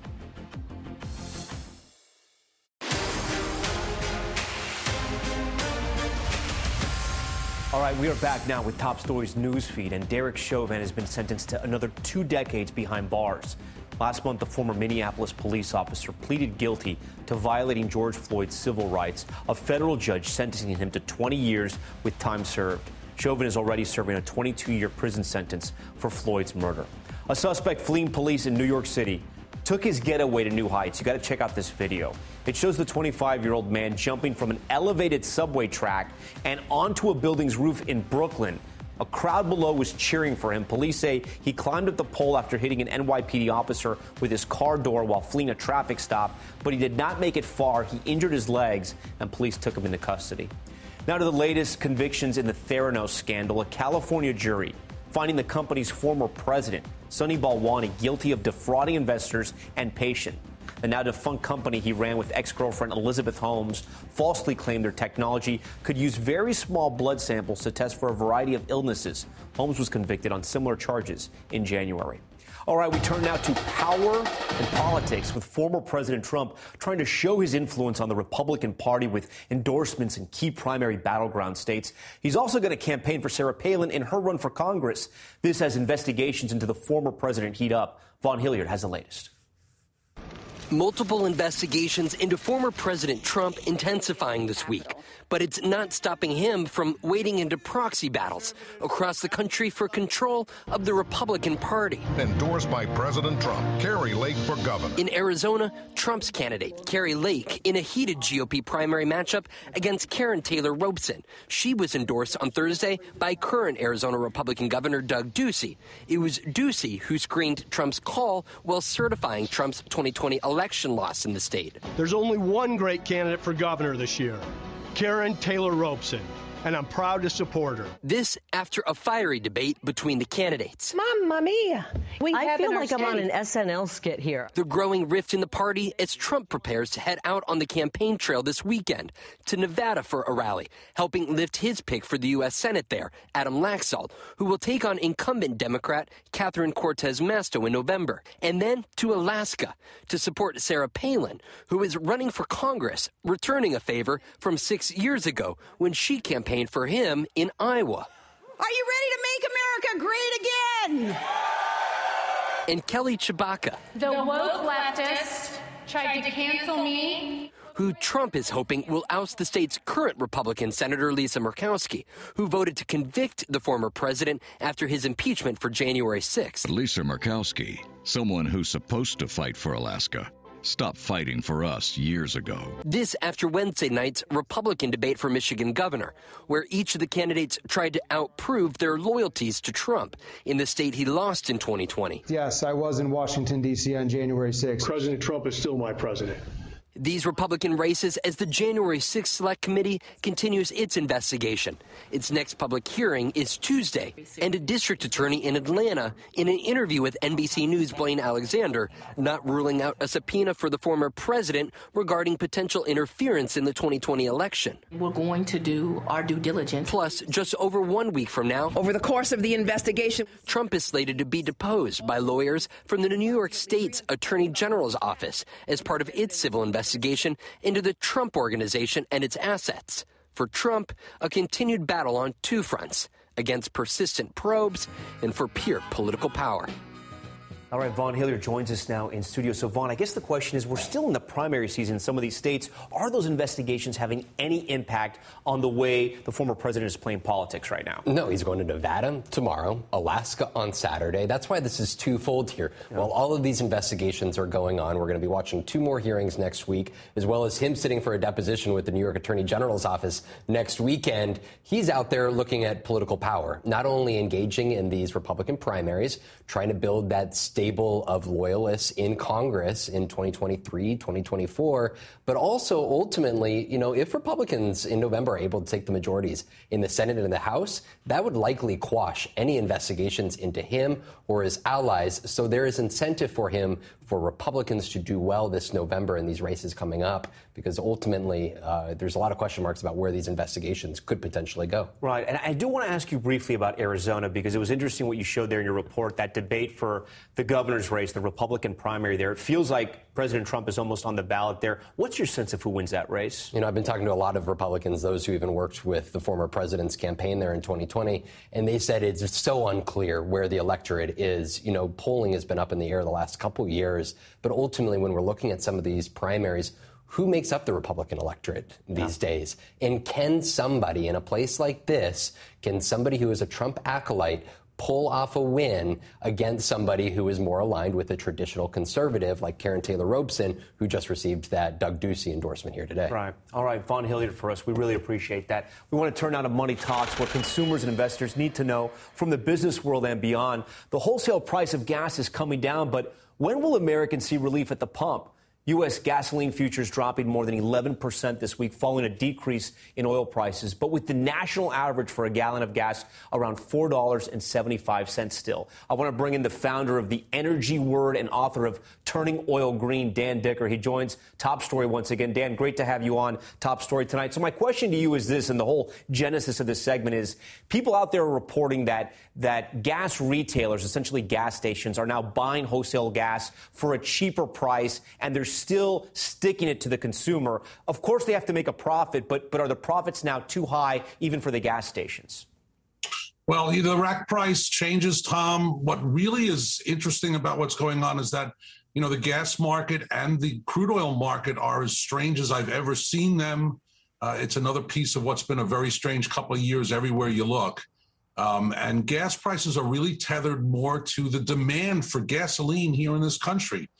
[SPEAKER 1] All right, we are back now with Top Stories newsfeed, and Derek Chauvin has been sentenced to another two decades behind bars. Last month, the former Minneapolis police officer pleaded guilty to violating George Floyd's civil rights, a federal judge sentencing him to 20 years with time served. Chauvin is already serving a 22 year prison sentence for Floyd's murder. A suspect fleeing police in New York City took his getaway to new heights. You got to check out this video. It shows the 25 year old man jumping from an elevated subway track and onto a building's roof in Brooklyn. A crowd below was cheering for him. Police say he climbed up the pole after hitting an NYPD officer with his car door while fleeing a traffic stop, but he did not make it far. He injured his legs, and police took him into custody. Now to the latest convictions in the Theranos scandal. A California jury finding the company's former president, Sunny Balwani, guilty of defrauding investors and patients. The now defunct company he ran with ex girlfriend Elizabeth Holmes falsely claimed their technology could use very small blood samples to test for a variety of illnesses. Holmes was convicted on similar charges in January. All right, we turn now to power and politics with former President Trump trying to show his influence on the Republican Party with endorsements in key primary battleground states. He's also going to campaign for Sarah Palin in her run for Congress. This as investigations into the former president heat up. Vaughn Hilliard has the latest.
[SPEAKER 44] Multiple investigations into former President Trump intensifying this week, but it's not stopping him from wading into proxy battles across the country for control of the Republican Party.
[SPEAKER 45] Endorsed by President Trump, Kari Lake for governor.
[SPEAKER 44] In Arizona, Trump's candidate, Kari Lake, in a heated GOP primary matchup against Karrin Taylor Robson. She was endorsed on Thursday by current Arizona Republican Governor Doug Ducey. It was Ducey who screened Trump's call while certifying Trump's 2020 election election loss in the state.
[SPEAKER 37] There's only one great candidate for governor this year Karrin Taylor Robson and I'm proud to support her.
[SPEAKER 44] This after a fiery debate between the candidates.
[SPEAKER 46] Mamma mia. We
[SPEAKER 47] I feel like
[SPEAKER 46] I'm
[SPEAKER 47] on an SNL skit here.
[SPEAKER 44] The growing rift in the party as Trump prepares to head out on the campaign trail this weekend to Nevada for a rally, helping lift his pick for the U.S. Senate there, Adam Laxalt, who will take on incumbent Democrat Catherine Cortez Masto in November, and then to Alaska to support Sarah Palin, who is running for Congress, returning a favor from six years ago when she campaigned campaigned for him in Iowa.
[SPEAKER 46] Are you ready to make America great again?
[SPEAKER 44] And Kelly Tshibaka.
[SPEAKER 48] The woke leftist tried to cancel me.
[SPEAKER 44] Who Trump is hoping will oust the state's current Republican Senator Lisa Murkowski, who voted to convict the former president after his impeachment for January 6th.
[SPEAKER 49] Lisa Murkowski, someone who's supposed to fight for Alaska stopped fighting for us years ago.
[SPEAKER 44] This after Wednesday night's Republican debate for Michigan governor, where each of the candidates tried to outprove their loyalties to Trump in the state he lost in 2020.
[SPEAKER 50] Yes, I was in Washington, D.C. on January 6th.
[SPEAKER 37] President Trump is still my president
[SPEAKER 44] these Republican races as the January 6th Select Committee continues its investigation. Its next public hearing is Tuesday, and a district attorney in Atlanta, in an interview with NBC News' Blaine Alexander, not ruling out a subpoena for the former president regarding potential interference in the 2020 election.
[SPEAKER 48] We're going to do our due diligence.
[SPEAKER 44] Plus, just over one week from now,
[SPEAKER 46] over the course of the investigation,
[SPEAKER 44] Trump is slated to be deposed by lawyers from the New York State's Attorney General's office as part of its civil investigation investigation into the Trump Organization and its assets. For Trump, a continued battle on two fronts against persistent probes and for pure political power.
[SPEAKER 1] All right, Vaughn Hilliard joins us now in studio. So, Vaughn, I guess the question is we're still in the primary season in some of these states. Are those investigations having any impact on the way the former president is playing politics right now?
[SPEAKER 51] No, he's going to Nevada tomorrow, Alaska on Saturday. That's why this is twofold here. Yeah. While all of these investigations are going on, we're going to be watching two more hearings next week, as well as him sitting for a deposition with the New York Attorney General's office next weekend. He's out there looking at political power, not only engaging in these Republican primaries, trying to build that state stable of loyalists in Congress in 2023, 2024, but also ultimately, you know, if Republicans in November are able to take the majorities in the Senate and in the House, that would likely quash any investigations into him or his allies. So there is incentive for him for Republicans to do well this November in these races coming up, because ultimately uh, there's a lot of question marks about where these investigations could potentially go.
[SPEAKER 1] Right. And I do want to ask you briefly about Arizona, because it was interesting what you showed there in your report, that debate for the governor's race, the Republican primary there. It feels like President Trump is almost on the ballot there. What's your sense of who wins that race?
[SPEAKER 51] You know, I've been talking to a lot of Republicans, those who even worked with the former president's campaign there in 2020, and they said it's so unclear where the electorate is. You know, polling has been up in the air the last couple years, but ultimately, when we're looking at some of these primaries, who makes up the Republican electorate these yeah. days? And can somebody in a place like this, can somebody who is a Trump acolyte pull off a win against somebody who is more aligned with a traditional conservative like Karrin Taylor Robson, who just received that Doug Ducey endorsement here today.
[SPEAKER 1] Right. All right, Vaughn Hilliard for us. We really appreciate that. We want to turn now to Money Talks, where consumers and investors need to know from the business world and beyond. The wholesale price of gas is coming down, but when will Americans see relief at the pump? U.S. gasoline futures dropping more than 11% this week, following a decrease in oil prices. But with the national average for a gallon of gas around $4.75 still. I want to bring in the founder of the Energy Word and author of Turning Oil Green, Dan Dicker. He joins Top Story once again. Dan, great to have you on Top Story tonight. So my question to you is this, and the whole genesis of this segment is people out there are reporting that, that gas retailers, essentially gas stations, are now buying wholesale gas for a cheaper price, and there's still sticking it to the consumer. Of course, they have to make a profit, but, but are the profits now too high even for the gas stations?
[SPEAKER 52] Well, the rack price changes, Tom. What really is interesting about what's going on is that, you know, the gas market and the crude oil market are as strange as I've ever seen them. Uh, it's another piece of what's been a very strange couple of years everywhere you look. Um, and gas prices are really tethered more to the demand for gasoline here in this country.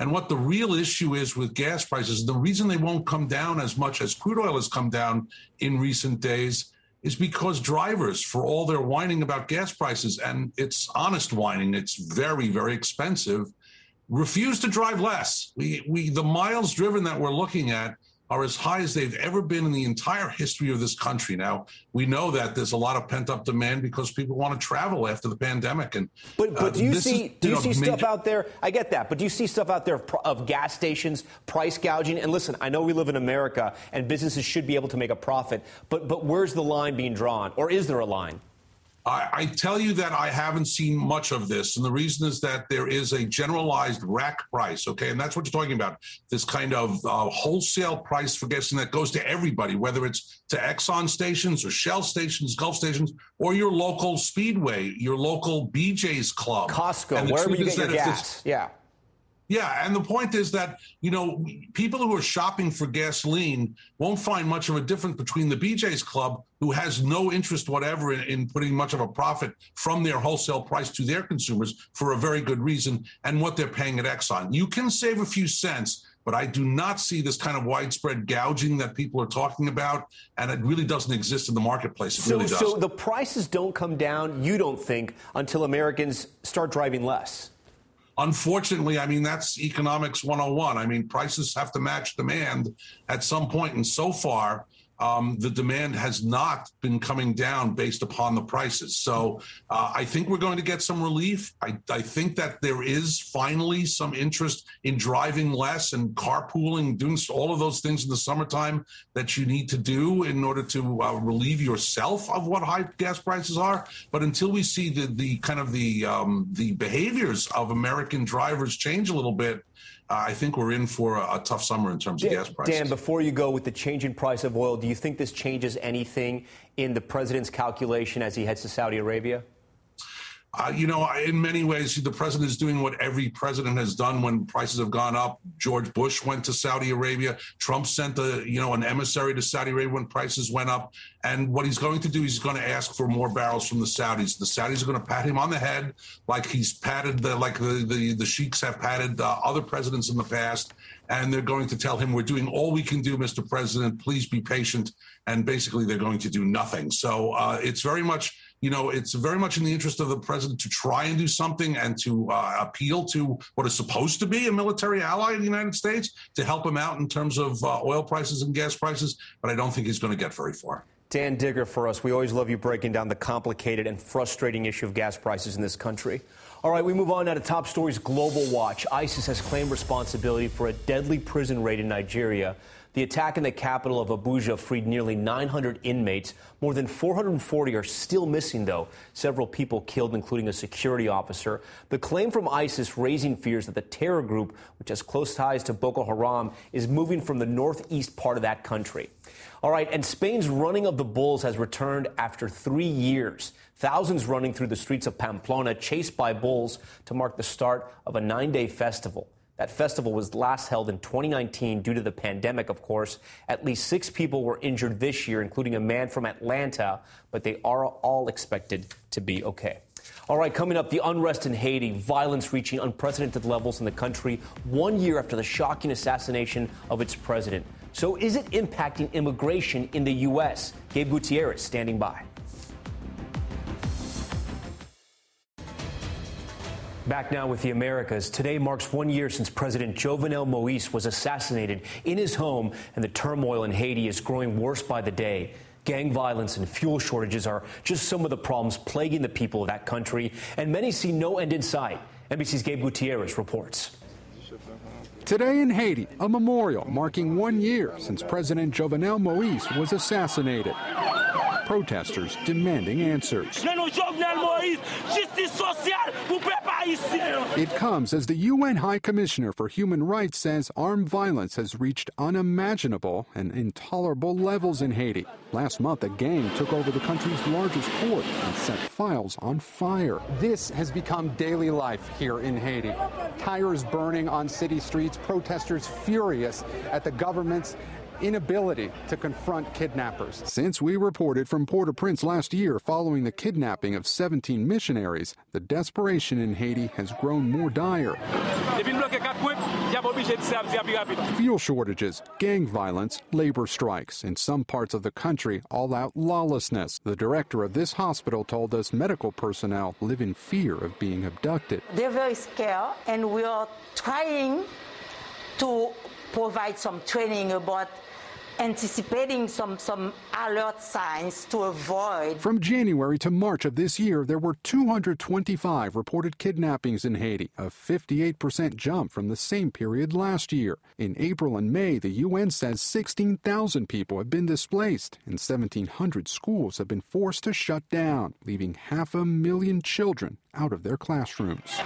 [SPEAKER 52] And what the real issue is with gas prices, the reason they won't come down as much as crude oil has come down in recent days is because drivers, for all their whining about gas prices, and it's honest whining, it's very, very expensive, refuse to drive less. We, we, the miles driven that we're looking at are as high as they've ever been in the entire history of this country. Now we know that there's a lot of pent up demand because people want to travel after the pandemic. And
[SPEAKER 1] but but uh, do you see is, do you, know, see stuff out there? I get that, but do you see stuff out there of, of gas stations price gouging? And listen, I know we live in America and businesses should be able to make a profit, but but where's the line being drawn, or is there a line?
[SPEAKER 52] I, I, tell you that I haven't seen much of this, and the reason is that there is a generalized rack price, okay, and that's what you're talking about. This kind of uh, wholesale price for gasoline that goes to everybody, whether it's to Exxon stations or Shell stations, Gulf stations, or your local Speedway, your local BJ's Club,
[SPEAKER 1] Costco, wherever you get your gas. yeah.
[SPEAKER 52] Yeah, and the point is that you know people who are shopping for gasoline won't find much of a difference between the BJ's Club, who has no interest whatever in, in, putting much of a profit from their wholesale price to their consumers for a very good reason, and what they're paying at Exxon. You can save a few cents, but I do not see this kind of widespread gouging that people are talking about, and it really doesn't exist in the marketplace. It
[SPEAKER 1] so,
[SPEAKER 52] really does.
[SPEAKER 1] So the prices don't come down, you don't think, until Americans start driving less.
[SPEAKER 52] Unfortunately, I mean, that's economics 101. I mean, prices have to match demand at some point, and so far, um, the demand has not been coming down based upon the prices. So uh, I think we're going to get some relief. I, I, think that there is finally some interest in driving less and carpooling, doing all of those things in the summertime that you need to do in order to uh, relieve yourself of what high gas prices are. But until we see the, the kind of the um, the behaviors of American drivers change a little bit, uh, I think we're in for a, a tough summer in terms Dan, of gas prices.
[SPEAKER 1] Dan, before you go with the change in price of oil, do you think this changes anything in the president's calculation as he heads to Saudi Arabia?
[SPEAKER 52] Uh, you know, in many ways, the president is doing what every president has done when prices have gone up. George Bush went to Saudi Arabia. Trump sent a, you know, an emissary to Saudi Arabia when prices went up. And what he's going to do, he's going to ask for more barrels from the Saudis. The Saudis are going to pat him on the head like he's patted, the, like the, the, the sheiks have patted uh, other presidents in the past. And they're going to tell him, we're doing all we can do, Mr. President. Please be patient. And basically, they're going to do nothing. So uh, it's very much you know, it's very much in the interest of the president to try and do something and to uh, appeal to what is supposed to be a military ally of the United States to help him out in terms of uh, oil prices and gas prices. But I don't think he's going to get very far.
[SPEAKER 1] Dan Dicker for us. We always love you breaking down the complicated and frustrating issue of gas prices in this country. All right, we move on now to top stories Global Watch. ISIS has claimed responsibility for a deadly prison raid in Nigeria. The attack in the capital of Abuja freed nearly 900 inmates. More than 440 are still missing, though. Several people killed, including a security officer. The claim from ISIS raising fears that the terror group, which has close ties to Boko Haram, is moving from the northeast part of that country. All right, and Spain's running of the bulls has returned after three years. Thousands running through the streets of Pamplona, chased by bulls, to mark the start of a nine day festival. That festival was last held in 2019 due to the pandemic, of course. At least six people were injured this year, including a man from Atlanta, but they are all expected to be okay. All right, coming up, the unrest in Haiti, violence reaching unprecedented levels in the country one year after the shocking assassination of its president. So, is it impacting immigration in the U.S.? Gabe Gutierrez standing by. Back now with the Americas. Today marks one year since President Jovenel Moise was assassinated in his home, and the turmoil in Haiti is growing worse by the day. Gang violence and fuel shortages are just some of the problems plaguing the people of that country, and many see no end in sight. NBC's Gabe Gutierrez reports.
[SPEAKER 53] Today in Haiti, a memorial marking one year since President Jovenel Moise was assassinated. Protesters demanding answers. It comes as the UN High Commissioner for Human Rights says armed violence has reached unimaginable and intolerable levels in Haiti. Last month, a gang took over the country's largest port and set files on fire.
[SPEAKER 54] This has become daily life here in Haiti. Tires burning on city streets, protesters furious at the government's inability to confront kidnappers.
[SPEAKER 53] Since we reported from Port au Prince last year following the kidnapping of 17 missionaries, the desperation in Haiti has grown more dire. Fuel shortages, gang violence, labor strikes. In some parts of the country, all out lawlessness. The director of this hospital told us medical personnel live in fear of being abducted.
[SPEAKER 55] They're very scared, and we are trying to provide some training about anticipating some, some alert signs to avoid.
[SPEAKER 53] From January to March of this year, there were 225 reported kidnappings in Haiti, a 58% jump from the same period last year. In April and May, the UN says 16,000 people have been displaced and 1,700 schools have been forced to shut down, leaving half a million children out of their classrooms.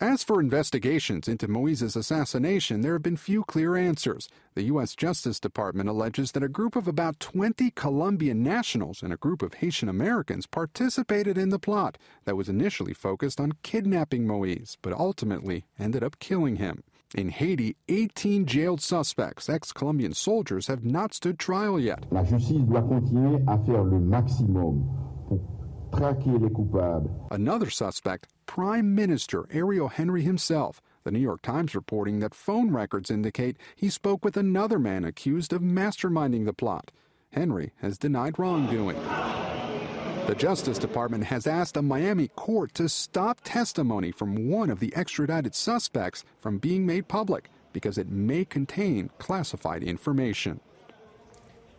[SPEAKER 53] As for investigations into Moise's assassination, there have been few clear answers. The U.S. Justice Department alleges that a group of about 20 Colombian nationals and a group of Haitian Americans participated in the plot that was initially focused on kidnapping Moise, but ultimately ended up killing him. In Haiti, 18 jailed suspects, ex Colombian soldiers, have not stood trial yet.
[SPEAKER 56] La justice doit continuer à faire le maximum pour traquer les coupables.
[SPEAKER 53] Another suspect, Prime Minister Ariel Henry himself. The New York Times reporting that phone records indicate he spoke with another man accused of masterminding the plot. Henry has denied wrongdoing. The Justice Department has asked a Miami court to stop testimony from one of the extradited suspects from being made public because it may contain classified information.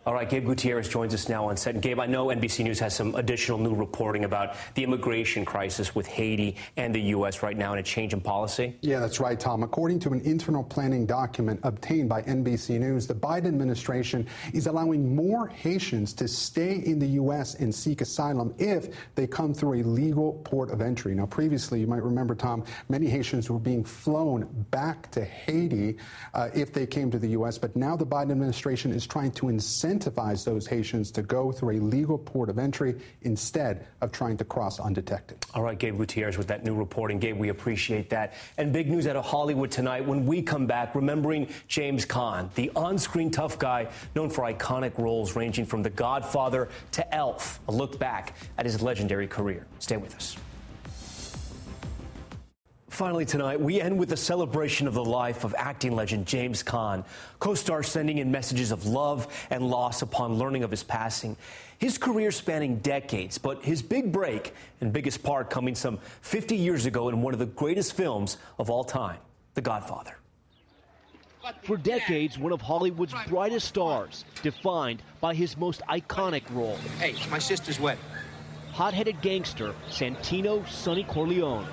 [SPEAKER 1] All right, Gabe Gutierrez joins us now on set. And Gabe, I know NBC News has some additional new reporting about the immigration crisis with Haiti and the U.S. right now and a change in policy.
[SPEAKER 54] Yeah, that's right, Tom. According to an internal planning document obtained by NBC News, the Biden administration is allowing more Haitians to stay in the U.S. and seek asylum if they come through a legal port of entry. Now, previously, you might remember, Tom, many Haitians were being flown back to Haiti uh, if they came to the U.S., but now the Biden administration is trying to incentivize incentivize those Haitians to go through a legal port of entry instead of trying to cross undetected.
[SPEAKER 1] All right, Gabe Gutierrez with that new reporting. Gabe, we appreciate that. And big news out of Hollywood tonight when we come back, remembering James Caan, the on screen tough guy known for iconic roles ranging from The Godfather to Elf. A look back at his legendary career. Stay with us. Finally, tonight, we end with a celebration of the life of acting legend James Caan. Co stars sending in messages of love and loss upon learning of his passing. His career spanning decades, but his big break and biggest part coming some 50 years ago in one of the greatest films of all time, The Godfather. For decades, one of Hollywood's brightest stars, defined by his most iconic role.
[SPEAKER 57] Hey, my sister's wedding.
[SPEAKER 1] Hot-headed gangster Santino Sonny Corleone.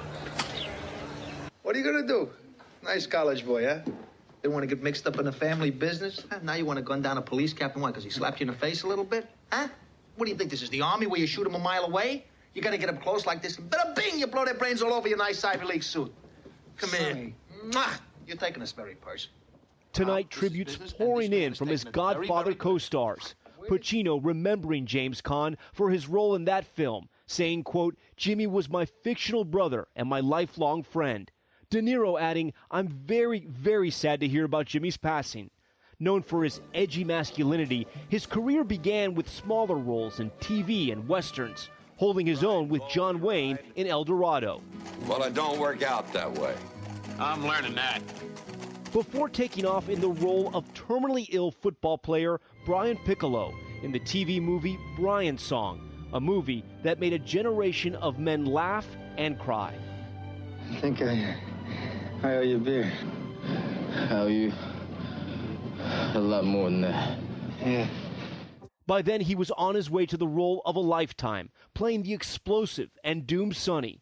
[SPEAKER 57] What are you gonna do? Nice college boy, huh? Didn't want to get mixed up in the family business? Huh? Now you want to gun down a police captain? Why? Because he slapped you in the face a little bit? Huh? What do you think this is, the army where you shoot him a mile away? You got to get up close like this. Bada bing! You blow their brains all over your nice Ivy League suit. Come here. Mwah! You're taking this very personal.
[SPEAKER 1] Tonight, tributes pouring in from his Godfather co stars. Pacino remembering James Caan for his role in that film, saying, quote, Jimmy was my fictional brother and my lifelong friend. De Niro adding, I'm very, very sad to hear about Jimmy's passing. Known for his edgy masculinity, his career began with smaller roles in TV and westerns, holding his own with John Wayne in El Dorado.
[SPEAKER 58] Well, it don't work out that way.
[SPEAKER 57] I'm learning that.
[SPEAKER 1] Before taking off in the role of terminally ill football player Brian Piccolo in the TV movie Brian's Song, a movie that made a generation of men laugh and cry.
[SPEAKER 57] I think I, I owe you a beer.
[SPEAKER 59] I owe you a lot more than that.
[SPEAKER 57] Yeah.
[SPEAKER 1] By then, he was on his way to the role of a lifetime, playing the explosive and doomed Sonny.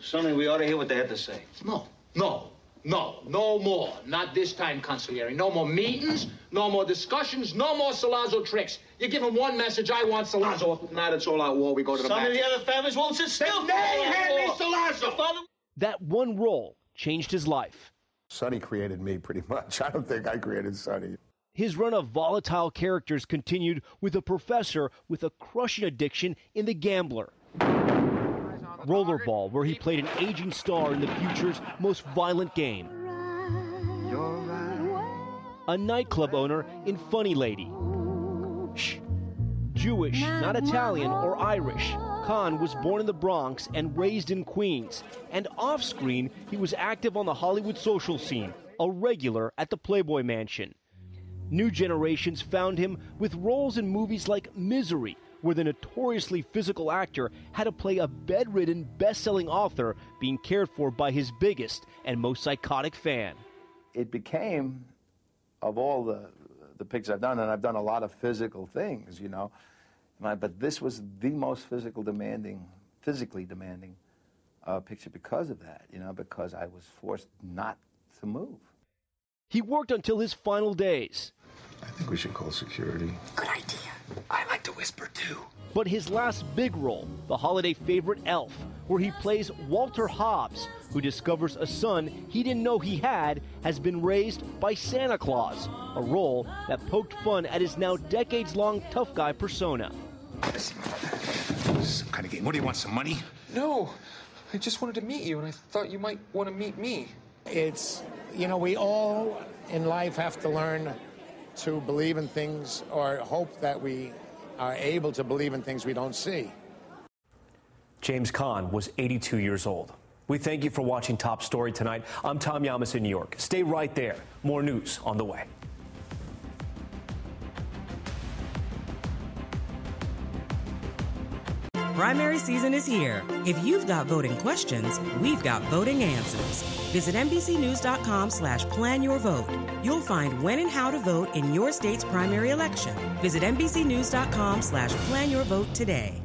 [SPEAKER 57] Sonny, we ought to hear what they have to say. No, no, no, no more. Not this time, Consigliere. No more meetings, no more discussions, no more Sollozzo tricks. You give him one message, I want Sollozzo. Now it's all out war. We go to the Some back. of the other families won't sit still. They hand me Sollozzo.
[SPEAKER 1] That one role changed his life.
[SPEAKER 60] Sonny created me pretty much. I don't think I created Sonny.
[SPEAKER 1] His run of volatile characters continued with a professor with a crushing addiction in The Gambler. Rollerball, where he played an aging star in the future's most violent game. A nightclub owner in Funny Lady. Shh. Jewish, not Italian or Irish, Caan was born in the Bronx and raised in Queens. And off screen, he was active on the Hollywood social scene, a regular at the Playboy Mansion. New generations found him with roles in movies like Misery, where the notoriously physical actor had to play a bedridden, best selling author being cared for by his biggest and most psychotic fan.
[SPEAKER 60] It became, of all the, the pictures I've done, and I've done a lot of physical things, you know, but this was the most physical demanding, physically demanding uh, picture because of that, you know, because I was forced not to move.
[SPEAKER 1] He worked until his final days.
[SPEAKER 60] I think we should call security. Good idea.
[SPEAKER 57] I like to whisper too.
[SPEAKER 1] But his last big role, the holiday favorite Elf, where he plays Walter Hobbs, who discovers a son he didn't know he had has been raised by Santa Claus, a role that poked fun at his now decades long tough guy persona.
[SPEAKER 57] Some kind of game. What do you want? Some money?
[SPEAKER 61] No, I just wanted to meet you, and I thought you might want to meet me.
[SPEAKER 62] It's, you know, we all in life have to learn to believe in things or hope that we are able to believe in things we don't see.
[SPEAKER 63] James Caan was 82 years old. We thank you for watching Top Story tonight. I'm Tom Llamas in New York. Stay right there. More news on the way.
[SPEAKER 11] Primary season is here. If you've got voting questions, we've got voting answers. Visit NBCNews.com slash plan your vote. You'll find when and how to vote in your state's primary election. Visit NBCNews.com slash plan your vote today.